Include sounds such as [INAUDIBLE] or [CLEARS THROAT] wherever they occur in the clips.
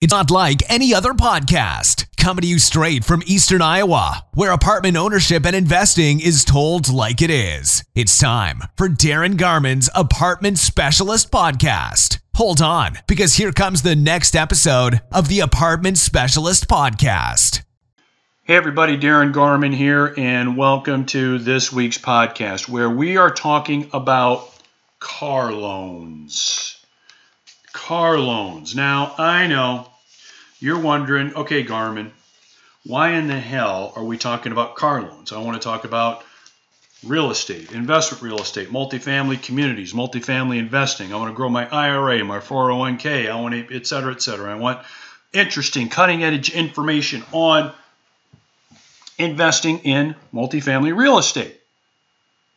It's not like any other podcast. Coming to you straight from Eastern Iowa, where apartment ownership and investing is told like it is. It's time for Darin Garman's Apartment Specialist Podcast. Hold on, because here comes the next episode of the Apartment Specialist Podcast. Hey, everybody, Darin Garman here, and welcome to this week's podcast where we are talking about car loans. Car loans. Now, I know you're wondering, okay, Garman, why in the hell are we talking about car loans? I want to talk about real estate, investment real estate, multifamily communities, multifamily investing. I want to grow my IRA, my 401k. I want to, et cetera, et cetera. I want interesting, cutting edge information on investing in multifamily real estate.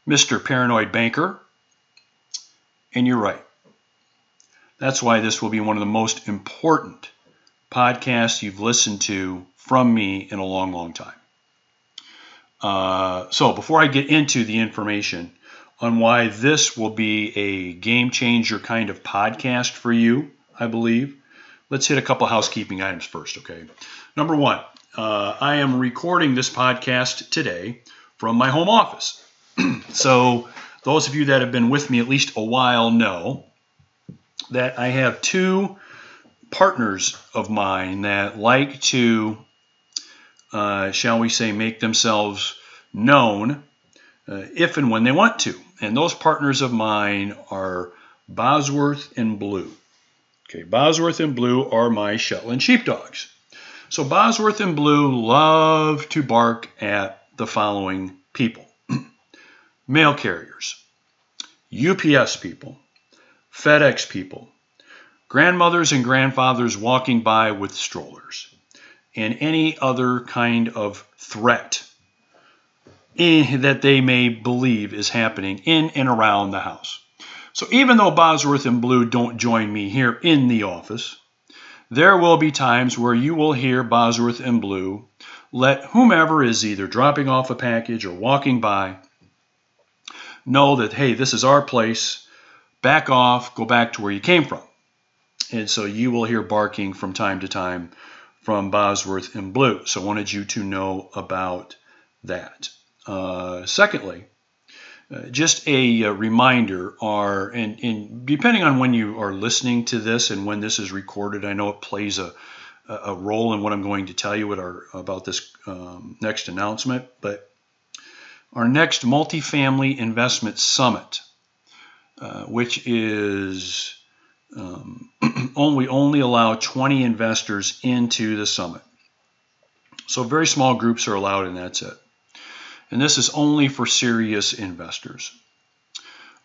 Mr. Paranoid Banker. And you're right. That's why this will be one of the most important podcasts you've listened to from me in a long, long time. Uh, so, before I get into the information on why this will be a game changer kind of podcast for you, I believe, let's hit a couple housekeeping items first, okay? Number one, uh, I am recording this podcast today from my home office. [CLEARS THROAT] so, those of you that have been with me at least a while know that I have two partners of mine that like to, uh, shall we say, make themselves known uh, if and when they want to. And those partners of mine are Bosworth and Blue. Okay, Bosworth and Blue are my Shetland sheepdogs. So Bosworth and Blue love to bark at the following people [CLEARS THROAT] mail carriers, UPS people, FedEx people, grandmothers and grandfathers walking by with strollers, and any other kind of threat that they may believe is happening in and around the house. So even though Bosworth and Blue don't join me here in the office, there will be times where you will hear Bosworth and Blue let whomever is either dropping off a package or walking by know that, hey, this is our place, back off, go back to where you came from. And so you will hear barking from time to time from Bosworth and Blue. So I wanted you to know about that. Uh, secondly, uh, just a, uh, reminder are, and, and, depending on when you are listening to this and when this is recorded, I know it plays a, a role in what I'm going to tell you our, about this um, next announcement, but our next multifamily investment summit, uh, which is um, [CLEARS THROAT] only only allow 20 investors into the summit. So very small groups are allowed, and that's it. And this is only for serious investors.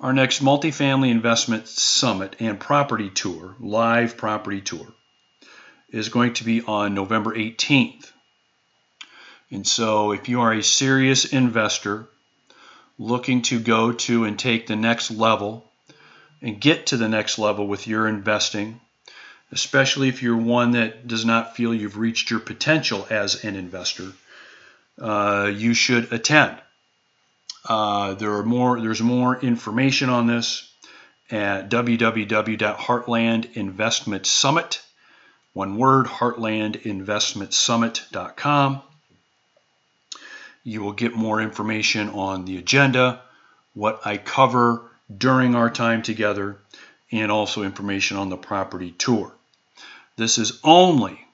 Our next multifamily investment summit and property tour, live property tour, is going to be on November 18th. And so, if you are a serious investor looking to go to and take the next level and get to the next level with your investing, especially if you're one that does not feel you've reached your potential as an investor, uh, you should attend. Uh, there are more. There's more information on this at www.heartlandinvestmentsummit. One word, heartlandinvestmentsummit.com. You will get more information on the agenda, what I cover during our time together and also information on the property tour. This is only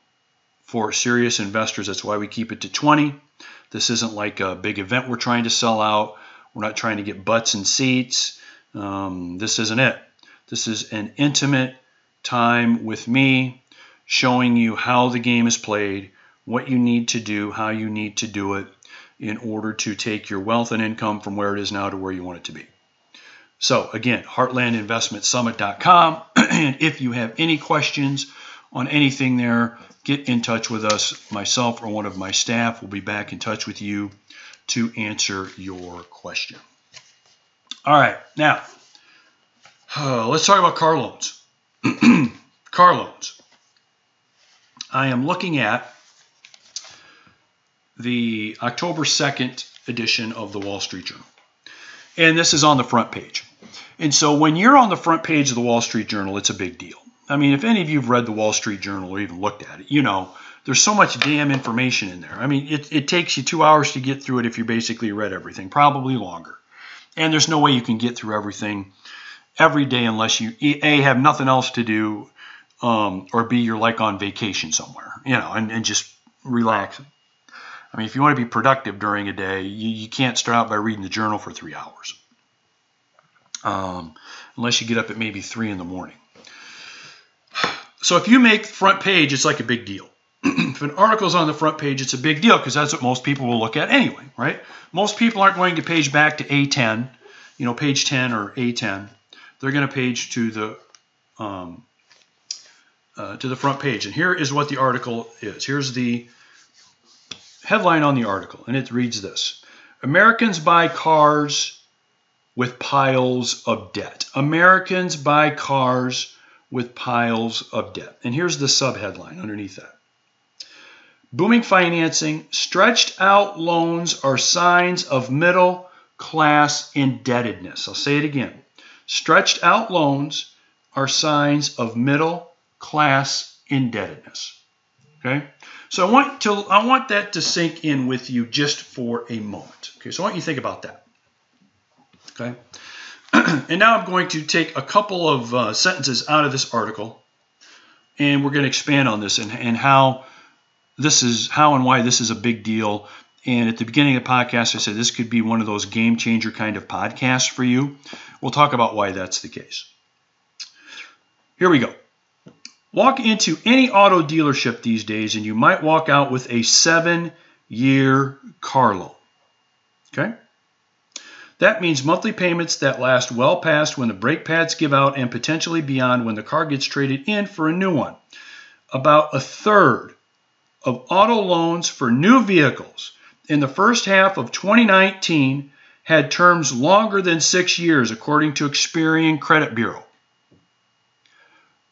for serious investors. That's why we keep it to 20. This isn't like a big event we're trying to sell out. We're not trying to get butts and seats. Um, this isn't it. This is an intimate time with me showing you how the game is played, what you need to do, how you need to do it in order to take your wealth and income from where it is now to where you want it to be. So, again, heartlandinvestmentsummit.com. [CLEARS THROAT] and if you have any questions on anything there, get in touch with us. Myself or one of my staff will be back in touch with you to answer your question. All right, now uh, let's talk about car loans. [CLEARS THROAT] car loans. I am looking at the October 2nd edition of the Wall Street Journal. And this is on the front page. And so when you're on the front page of the Wall Street Journal, it's a big deal. I mean, if any of you have read the Wall Street Journal or even looked at it, you know, there's so much damn information in there. I mean, it, it takes you two hours to get through it if you basically read everything, probably longer. And there's no way you can get through everything every day unless you, A, have nothing else to do, um, or B, you're like on vacation somewhere, you know, and, and just relaxing. I mean, if you want to be productive during a day, you, you can't start out by reading the journal for three hours. Um, unless you get up at maybe three in the morning. So if you make front page, it's like a big deal. [CLEARS THROAT] if an article's on the front page, it's a big deal because that's what most people will look at anyway, right? Most people aren't going to page back to A10, you know, page 10 or A10. They're going to page to the um, uh, to the front page. And here is what the article is. Here's the headline on the article, and it reads this: Americans buy cars with piles of debt. Americans buy cars with piles of debt. And here's the subheadline underneath that. Booming financing, stretched out loans are signs of middle class indebtedness. I'll say it again. Stretched out loans are signs of middle class indebtedness. Okay? So I want to I want that to sink in with you just for a moment. Okay? So I want you to think about that. Okay? [CLEARS THROAT] and now I'm going to take a couple of uh, sentences out of this article, and we're going to expand on this and, and how this is how and why this is a big deal. And at the beginning of the podcast, I said this could be one of those game changer kind of podcasts for you. We'll talk about why that's the case. Here we go. Walk into any auto dealership these days, and you might walk out with a seven year car loan. Okay? That means monthly payments that last well past when the brake pads give out and potentially beyond when the car gets traded in for a new one. About a third of auto loans for new vehicles in the first half of 2019 had terms longer than six years, according to Experian Credit Bureau.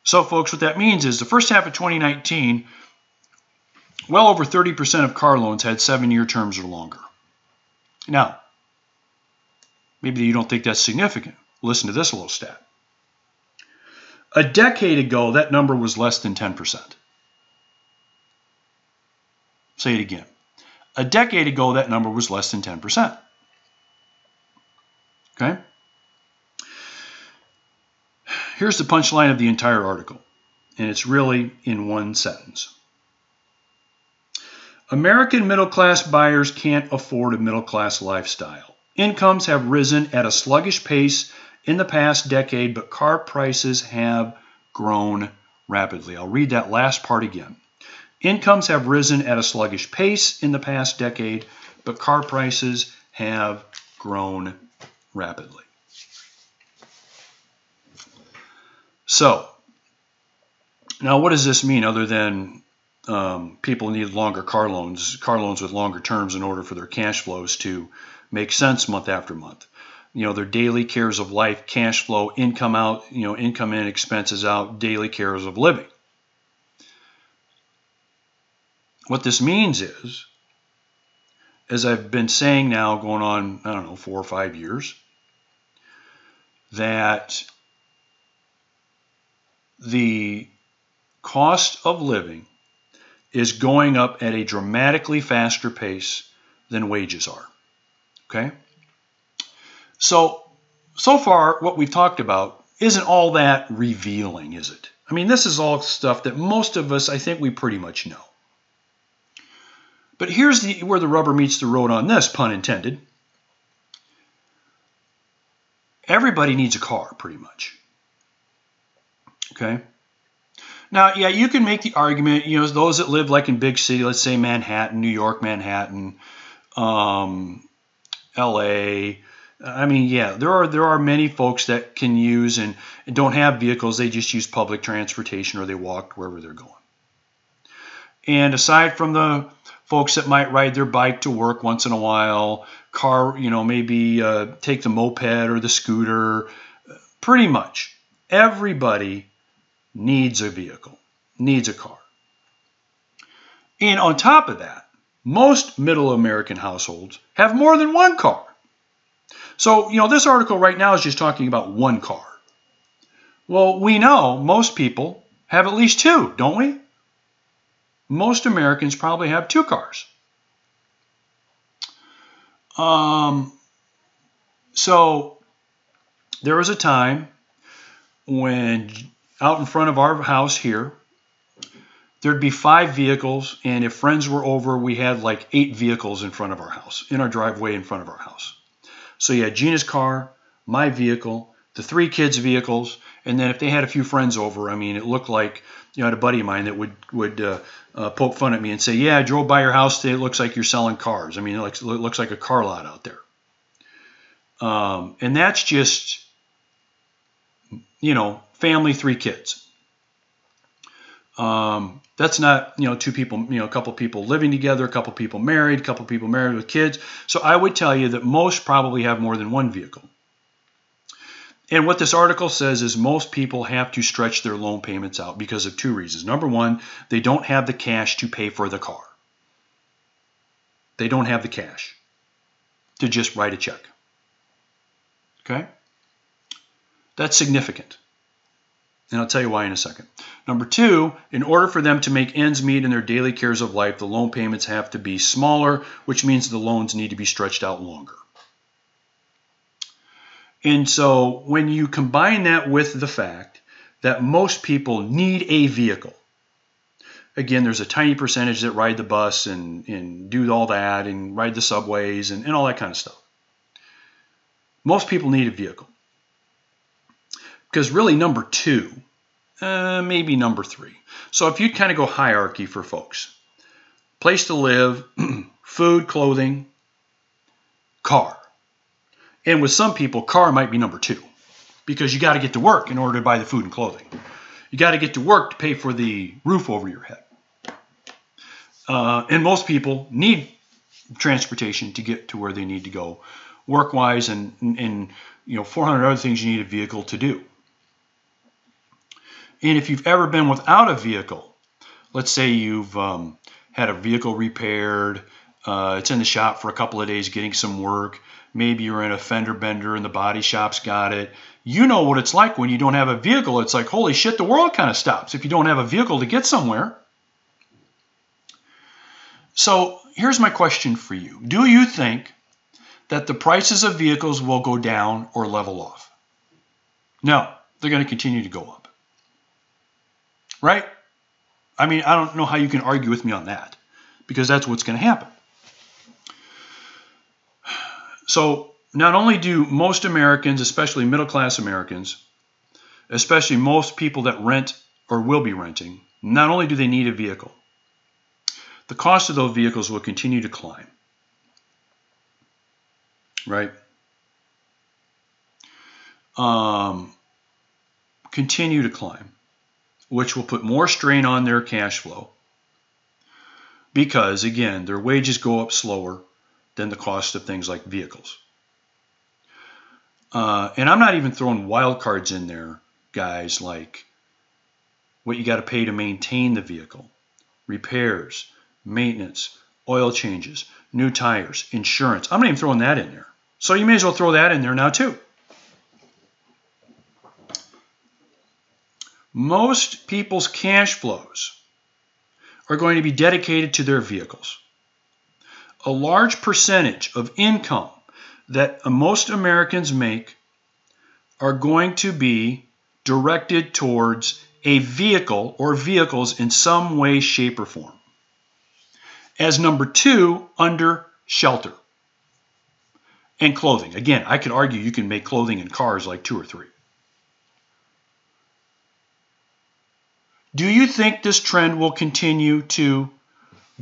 So, folks, what that means is the first half of 2019, well over 30% of car loans had seven year terms or longer. Now, Maybe you don't think that's significant. Listen to this little stat. A decade ago, that number was less than 10%. Say it again. A decade ago, that number was less than 10%. Okay? Here's the punchline of the entire article, and it's really in one sentence. American middle class buyers can't afford a middle class lifestyle. Incomes have risen at a sluggish pace in the past decade, but car prices have grown rapidly. I'll read that last part again. Incomes have risen at a sluggish pace in the past decade, but car prices have grown rapidly. So, now what does this mean other than um, people need longer car loans, car loans with longer terms in order for their cash flows to make sense month after month. You know, their daily cares of life, cash flow, income out, you know, income in, expenses out, daily cares of living. What this means is, as I've been saying now, going on, I don't know, four or five years, that the cost of living is going up at a dramatically faster pace than wages are. Okay? So, so far, what we've talked about isn't all that revealing, is it? I mean, this is all stuff that most of us, I think, we pretty much know. But here's the, where the rubber meets the road on this, pun intended. Everybody needs a car, pretty much. Okay? Now, yeah, you can make the argument, you know, those that live like in big city, let's say Manhattan, New York, Manhattan, um, LA. I mean, yeah, there are there are many folks that can use and, don't have vehicles. They just use public transportation or they walk wherever they're going. And aside from the folks that might ride their bike to work once in a while, car, you know, maybe uh, take the moped or the scooter, pretty much everybody needs a vehicle, needs a car. And on top of that, most middle American households have more than one car. So, you know, this article right now is just talking about one car. Well, we know most people have at least two, don't we? Most Americans probably have two cars. Um, so there was a time when out in front of our house here, there'd be five vehicles, and if friends were over, we had like eight vehicles in front of our house, in our driveway in front of our house. So you had Gina's car, my vehicle, the three kids' vehicles, and then if they had a few friends over, I mean, it looked like you know, I had a buddy of mine that would would uh, uh, poke fun at me and say, "Yeah, I drove by your house today. It looks like you're selling cars. I mean, it looks, it looks like a car lot out there." Um, and that's just, you know, family, three kids. Um, that's not, you know, two people, you know, a couple people living together, a couple people married, a couple people married with kids. So I would tell you that most probably have more than one vehicle. And what this article says is most people have to stretch their loan payments out because of two reasons. Number one, they don't have the cash to pay for the car. They don't have the cash to just write a check. Okay? That's significant. And I'll tell you why in a second. Number two, in order for them to make ends meet in their daily cares of life, the loan payments have to be smaller, which means the loans need to be stretched out longer. And so when you combine that with the fact that most people need a vehicle, again, there's a tiny percentage that ride the bus and, and do all that and ride the subways and, and all that kind of stuff. Most people need a vehicle. Because really, number two, uh, maybe number three. So if you kind of go hierarchy for folks place to live, [CLEARS THROAT] food, clothing, car. And with some people, car might be number two because you got to get to work in order to buy the food and clothing. You got to get to work to pay for the roof over your head. Uh, and most people need transportation to get to where they need to go, work wise, and, and you know 400 other things you need a vehicle to do. And if you've ever been without a vehicle, let's say you've um, had a vehicle repaired, uh, it's in the shop for a couple of days getting some work, Maybe you're in a fender bender and the body shop's got it. You know what it's like when you don't have a vehicle. It's like, holy shit, the world kind of stops if you don't have a vehicle to get somewhere. So here's my question for you Do you think that the prices of vehicles will go down or level off? No, they're going to continue to go up. Right? I mean, I don't know how you can argue with me on that because that's what's going to happen. So, not only do most Americans, especially middle class Americans, especially most people that rent or will be renting, not only do they need a vehicle, the cost of those vehicles will continue to climb. Right? Um, continue to climb, which will put more strain on their cash flow because, again, their wages go up slower than the cost of things like vehicles. Uh, and I'm not even throwing wild cards in there, guys, like what you got to pay to maintain the vehicle, repairs, maintenance, oil changes, new tires, insurance. I'm not even throwing that in there. So you may as well throw that in there now, too. Most people's cash flows are going to be dedicated to their vehicles a large percentage of income that most Americans make are going to be directed towards a vehicle or vehicles in some way, shape, or form. As number two, under shelter and clothing. Again, I could argue you can make clothing and cars like two or three. Do you think this trend will continue to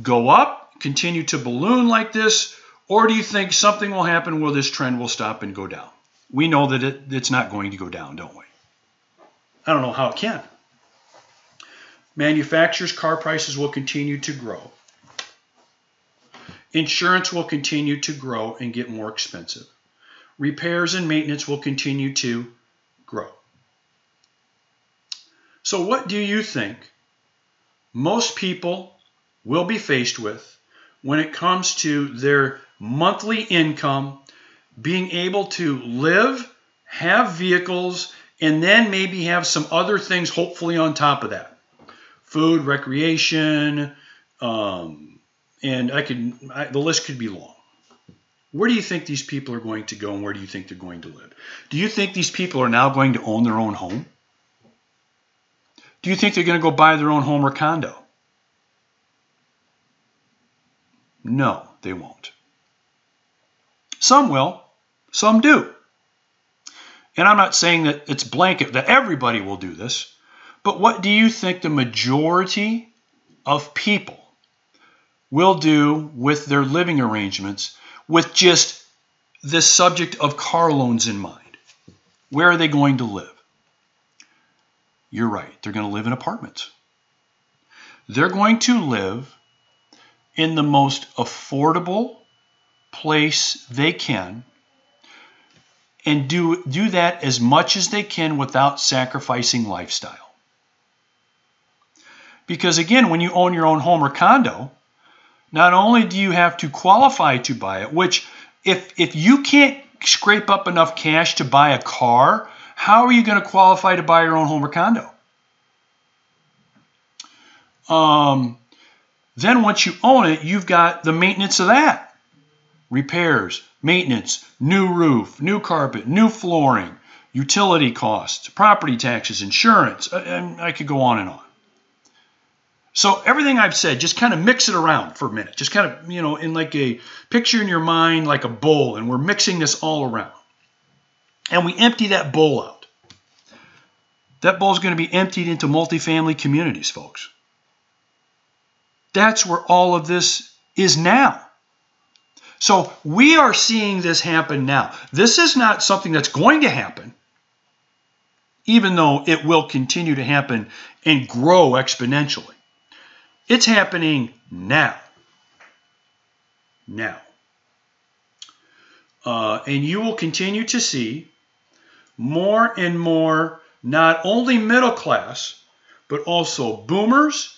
go up continue to balloon like this, or do you think something will happen where this trend will stop and go down? We know that it, it's not going to go down, don't we? I don't know how it can. Manufacturers' car prices will continue to grow. Insurance will continue to grow and get more expensive. Repairs and maintenance will continue to grow. So, what do you think most people will be faced with when it comes to their monthly income, being able to live, have vehicles, and then maybe have some other things hopefully on top of that. food, recreation, um, and I could I, the list could be long. Where do you think these people are going to go, and where do you think they're going to live? Do you think these people are now going to own their own home? Do you think they're going to go buy their own home or condo? No, they won't. Some will, some do. And I'm not saying that it's blanket, that everybody will do this, but what do you think the majority of people will do with their living arrangements with just this subject of car loans in mind? Where are they going to live? You're right, they're going to live in apartments. They're going to live in the most affordable place they can and do do that as much as they can without sacrificing lifestyle. Because again, when you own your own home or condo, not only do you have to qualify to buy it, which if if you can't scrape up enough cash to buy a car, how are you going to qualify to buy your own home or condo? Um, then once you own it, you've got the maintenance of that. Repairs, maintenance, new roof, new carpet, new flooring, utility costs, property taxes, insurance, uh, and I could go on and on. So everything I've said, just kind of mix it around for a minute. Just kind of, you know, in like a picture in your mind like a bowl, and we're mixing this all around. And we empty that bowl out. That bowl is going to be emptied into multifamily communities, folks. That's where all of this is now. So we are seeing this happen now. This is not something that's going to happen, even though it will continue to happen and grow exponentially. It's happening now. Now. Uh, and you will continue to see more and more, not only middle class, but also boomers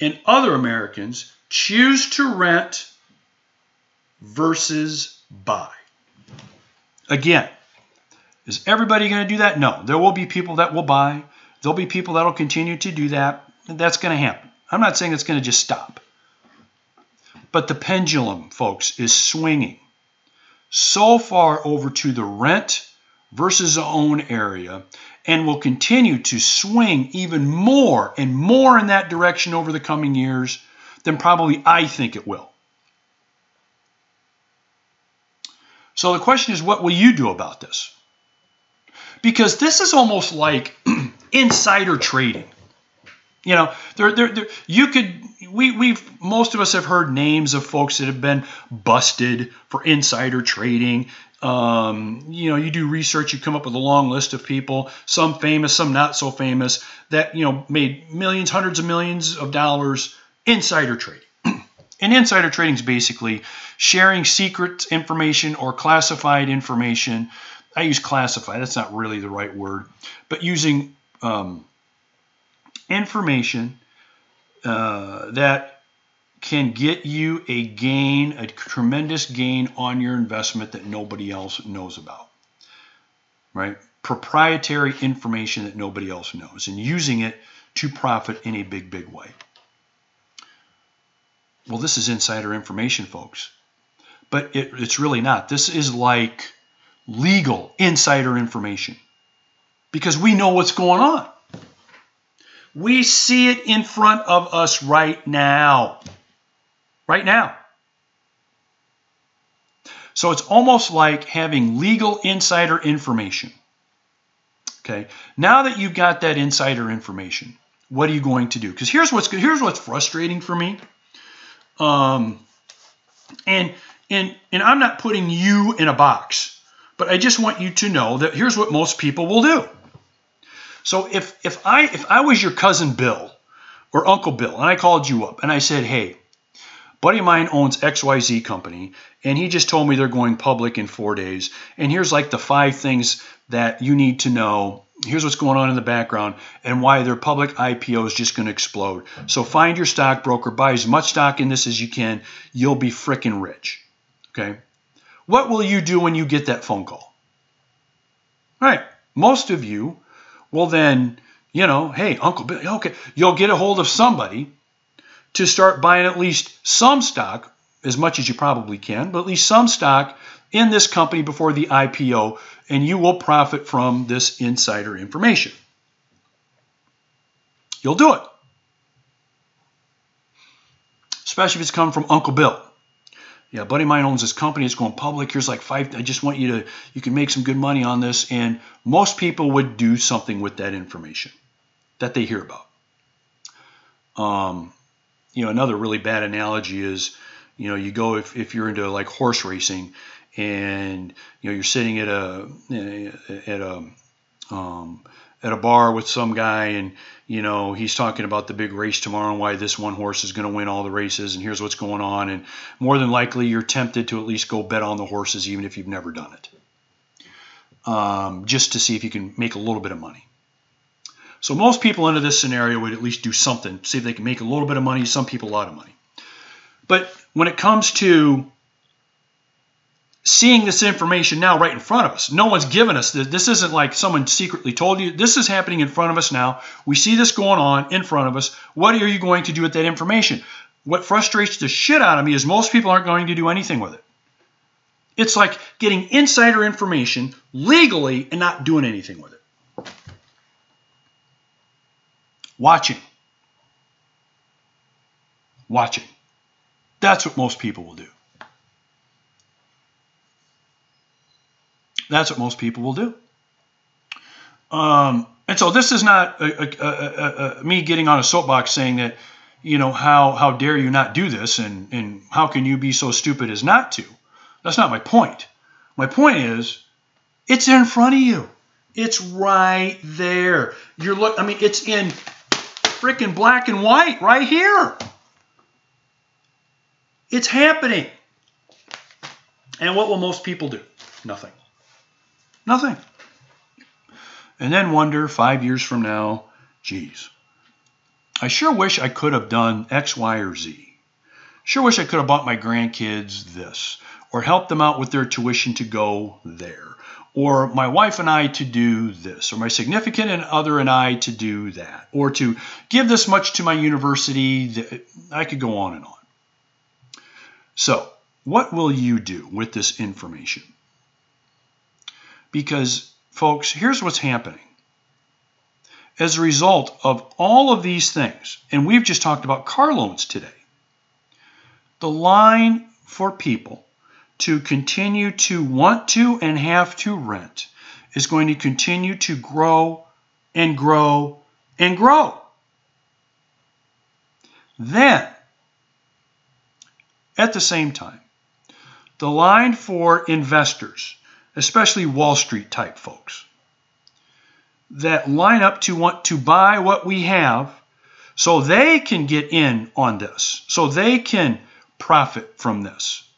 and other Americans choose to rent versus buy. Again, is everybody going to do that? No. There will be people that will buy. There'll be people that will continue to do that. That's going to happen. I'm not saying it's going to just stop. But the pendulum, folks, is swinging so far over to the rent versus own area and will continue to swing even more and more in that direction over the coming years than probably I think it will. So the question is, what will you do about this? Because this is almost like [CLEARS THROAT] insider trading. You know, there, there, there, you could, we, we've, most of us have heard names of folks that have been busted for insider trading. Um, you know, you do research, you come up with a long list of people, some famous, some not so famous, that, you know, made millions, hundreds of millions of dollars insider trading. [CLEARS THROAT] and insider trading is basically sharing secret information or classified information. I use classified, that's not really the right word, but using um, information uh, that can get you a gain, a tremendous gain on your investment that nobody else knows about. Right? Proprietary information that nobody else knows and using it to profit in a big, big way. Well, this is insider information, folks. But it, it's really not. This is like legal insider information because we know what's going on. We see it in front of us right now right now. So it's almost like having legal insider information. Okay. Now that you've got that insider information, what are you going to do? Because here's what's here's what's frustrating for me. Um, and and and I'm not putting you in a box, but I just want you to know that here's what most people will do. So if if I if I was your cousin Bill or Uncle Bill and I called you up and I said, hey, buddy of mine owns XYZ company, and he just told me they're going public in four days. And here's like the five things that you need to know. Here's what's going on in the background and why their public IPO is just going to explode. So find your stockbroker, buy as much stock in this as you can. You'll be freaking rich. Okay. What will you do when you get that phone call? All right. Most of you will then you know, hey, Uncle Bill, okay, you'll get a hold of somebody to start buying at least some stock, as much as you probably can, but at least some stock in this company before the IPO, and you will profit from this insider information. You'll do it. Especially if it's coming from Uncle Bill. Yeah, buddy of mine owns this company. It's going public. Here's like five. I just want you to, you can make some good money on this. And most people would do something with that information that they hear about. Um, you know, another really bad analogy is, you know, you go if, if you're into like horse racing and, you know, you're sitting at a, at a, um, at a bar with some guy and you know he's talking about the big race tomorrow and why this one horse is going to win all the races and here's what's going on. And more than likely you're tempted to at least go bet on the horses even if you've never done it um, just to see if you can make a little bit of money. So most people under this scenario would at least do something see if they can make a little bit of money some people a lot of money. But when it comes to seeing this information now right in front of us. No one's given us this. This isn't like someone secretly told you. This is happening in front of us now. We see this going on in front of us. What are you going to do with that information? What frustrates the shit out of me is most people aren't going to do anything with it. It's like getting insider information legally and not doing anything with it. Watching. Watching. That's what most people will do. That's what most people will do. Um, and so this is not a, a, a, me getting on a soapbox saying that, you know, how how dare you not do this and and how can you be so stupid as not to? That's not my point. My point is, it's in front of you. It's right there. You're look. I mean, it's in freaking black and white right here. It's happening. And what will most people do? Nothing. Nothing. And then wonder five years from now, geez, I sure wish I could have done X, Y, or Z. Sure wish I could have bought my grandkids this, or helped them out with their tuition to go there, or my wife and I to do this, or my significant other and I to do that, or to give this much to my university. I could go on and on. So, what will you do with this information? Because, folks, here's what's happening. As a result of all of these things, and we've just talked about car loans today, the line for people to continue to want to and have to rent is going to continue to grow and grow and grow. Then, at the same time, the line for investors especially Wall Street type folks, that line up to want to buy what we have so they can get in on this, so they can profit from this.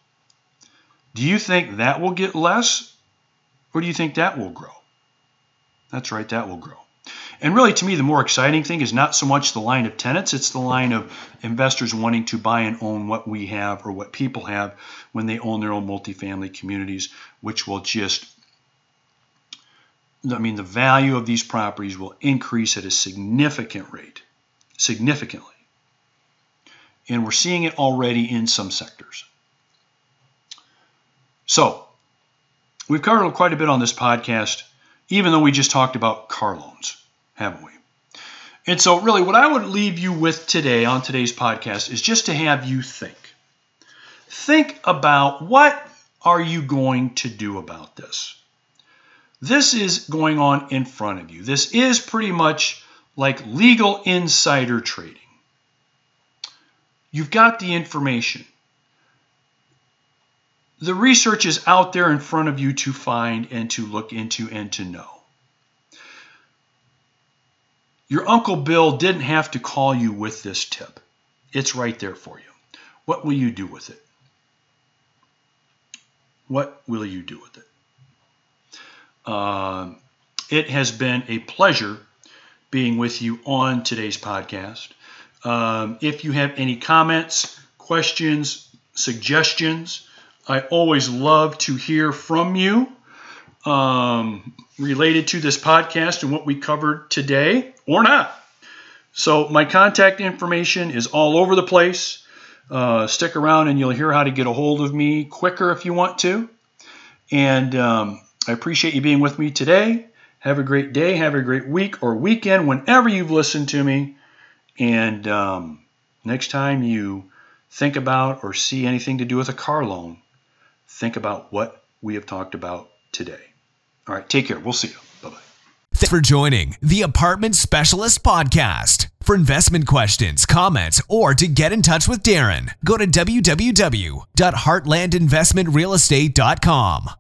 Do you think that will get less or do you think that will grow? That's right, that will grow. And really, to me, the more exciting thing is not so much the line of tenants, it's the line of investors wanting to buy and own what we have or what people have when they own their own multifamily communities, which will just, I mean, the value of these properties will increase at a significant rate, significantly. And we're seeing it already in some sectors. So, we've covered quite a bit on this podcast, even though we just talked about car loans haven't we? And so, really, what I would leave you with today on today's podcast is just to have you think. Think about what are you going to do about this? This is going on in front of you. This is pretty much like legal insider trading. You've got the information. The research is out there in front of you to find and to look into and to know. Your Uncle Bill didn't have to call you with this tip. It's right there for you. What will you do with it? What will you do with it? Uh, it has been a pleasure being with you on today's podcast. Um, if you have any comments, questions, suggestions, I always love to hear from you um, related to this podcast and what we covered today. Or not. So my contact information is all over the place. Uh, stick around and you'll hear how to get a hold of me quicker if you want to. And um, I appreciate you being with me today. Have a great day, have a great week or weekend whenever you've listened to me. And um, next time you think about or see anything to do with a car loan, think about what we have talked about today. All right, take care. We'll see you. Thanks for joining the Apartment Specialist Podcast. For investment questions, comments, or to get in touch with Darin, go to www.heartlandinvestmentrealestate.com.